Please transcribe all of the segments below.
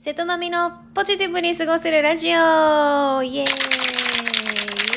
瀬戸波のポジティブに過ごせるラジオ。イエーイ。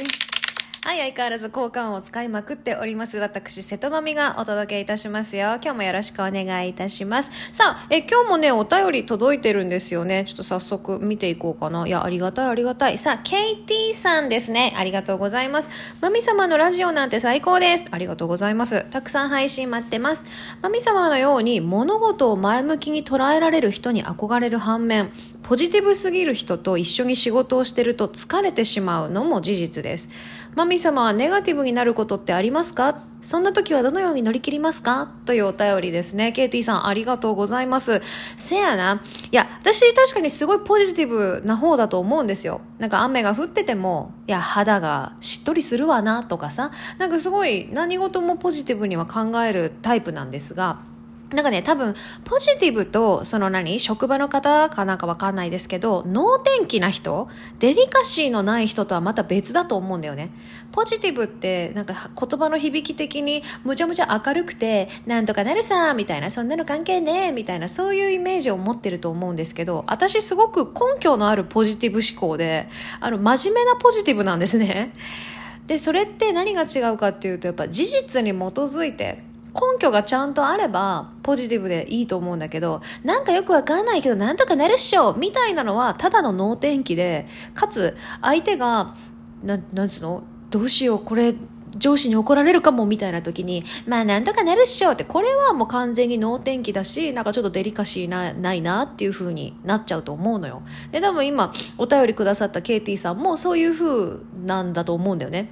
はい、相変わらず交換を使いまくっております。私、瀬戸まみがお届けいたしますよ。今日もよろしくお願いいたします。さあ、え、今日もね、お便り届いてるんですよね。ちょっと早速見ていこうかな。いや、ありがたい、ありがたい。さあ、ケイティさんですね。ありがとうございます。まみ様のラジオなんて最高です。ありがとうございます。たくさん配信待ってます。まみ様のように物事を前向きに捉えられる人に憧れる反面、ポジティブすぎる人と一緒に仕事をしてると疲れてしまうのも事実です。マミ様はネガティブになることってありますか？そんな時はどのように乗り切りますか？というお便りですね。ケイティさんありがとうございます。せやな。いや、私確かにすごいポジティブな方だと思うんですよ。なんか雨が降ってても、いや、肌がしっとりするわなとかさ、なんかすごい何事もポジティブには考えるタイプなんですが、なんかね、多分、ポジティブと、その何、職場の方かなんかわかんないですけど、能天気な人、デリカシーのない人とはまた別だと思うんだよね。ポジティブって、なんか言葉の響き的に、むちゃむちゃ明るくて、なんとかなるさ、みたいな、そんなの関係ねみたいな、そういうイメージを持ってると思うんですけど、私すごく根拠のあるポジティブ思考で、あの、真面目なポジティブなんですね。で、それって何が違うかっていうと、やっぱ事実に基づいて、根拠がちゃんとあればポジティブでいいと思うんだけど、なんかよくわかんないけどなんとかなるっしょみたいなのはただの脳天気で、かつ相手が、ななんつうのどうしよう、これ上司に怒られるかもみたいな時に、まあなんとかなるっしょって、これはもう完全に脳天気だし、なんかちょっとデリカシーなないなっていう風になっちゃうと思うのよ。で、多分今お便りくださったケイティさんもそういう風なんだと思うんだよね。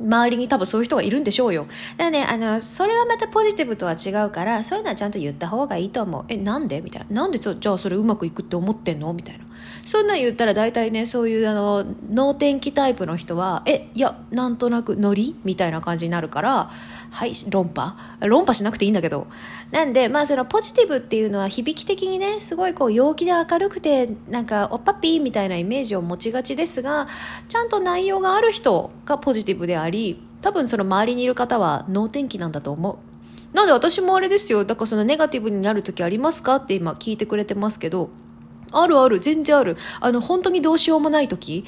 周りに多分そういう人がいるんでしょうよ。だからね、あの、それはまたポジティブとは違うから、そういうのはちゃんと言った方がいいと思う。え、なんで？みたいな。なんでじゃあそれうまくいくって思ってんの？みたいな。そんなん言ったら大体ね、そういうあの、脳天気タイプの人は、え、いや、なんとなくノリ？みたいな感じになるから、はい、論破？論破しなくていいんだけど。なんで、まあそのポジティブっていうのは響き的にね、すごいこう陽気で明るくて、なんかおっぱぴーみたいなイメージを持ちがちですが、ちゃんと内容がある人がポジティブでありあり、多分その周りにいる方は脳天気なんだと思う。なので私もあれですよ。だからそのネガティブになる時ありますか？って今聞いてくれてますけど、あるある、全然ある。あの、本当にどうしようもない時、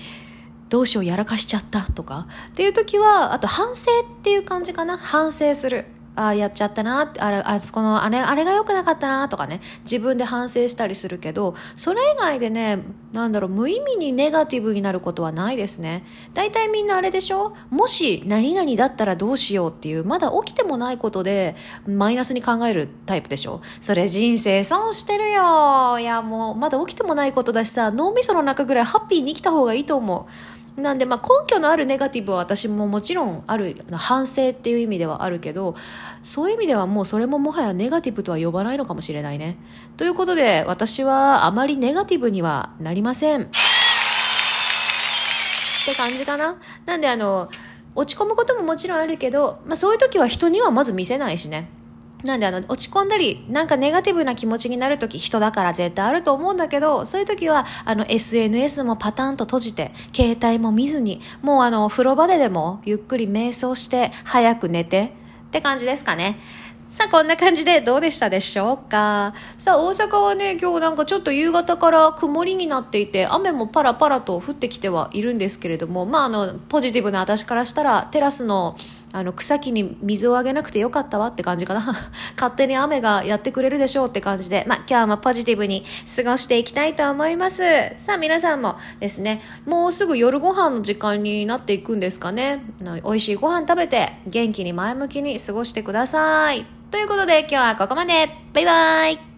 どうしようやらかしちゃったとか、っていう時は、あと反省っていう感じかな。反省する。ああ、やっちゃったな、あれ、あそこの、あれ、あれが良くなかったな、とかね、自分で反省したりするけど、それ以外でね、なんだろう、無意味にネガティブになることはないですね。大体みんなあれでしょ？もし何々だったらどうしようっていう、まだ起きてもないことで、マイナスに考えるタイプでしょ？それ人生損してるよ。いや、もう、まだ起きてもないことだしさ、脳みその中ぐらいハッピーに生きた方がいいと思う。なんで、まあ、根拠のあるネガティブは私ももちろんある、反省っていう意味ではあるけど、そういう意味ではもうそれももはやネガティブとは呼ばないのかもしれないね。ということで、私はあまりネガティブにはなりません。って感じかな。なんであの、落ち込むことももちろんあるけど、まあそういう時は人にはまず見せないしね。なんであの、落ち込んだり、なんかネガティブな気持ちになるとき、人だから絶対あると思うんだけど、そういうときは、あの、SNS もパタンと閉じて、携帯も見ずに、もうあの、風呂場ででも、ゆっくり瞑想して、早く寝て、って感じですかね。さあ、こんな感じでどうでしたでしょうかさあ、大阪はね、今日なんかちょっと夕方から曇りになっていて、雨もパラパラと降ってきてはいるんですけれども、まあ、あの、ポジティブな私からしたら、テラスの、あの、草木に水をあげなくてよかったわって感じかな。勝手に雨がやってくれるでしょうって感じで、まあ、今日もポジティブに過ごしていきたいと思います。さあ、皆さんもですね、もうすぐ夜ご飯の時間になっていくんですかね。美味しいご飯食べて、元気に前向きに過ごしてください。ということで今日はここまで。バイバイ。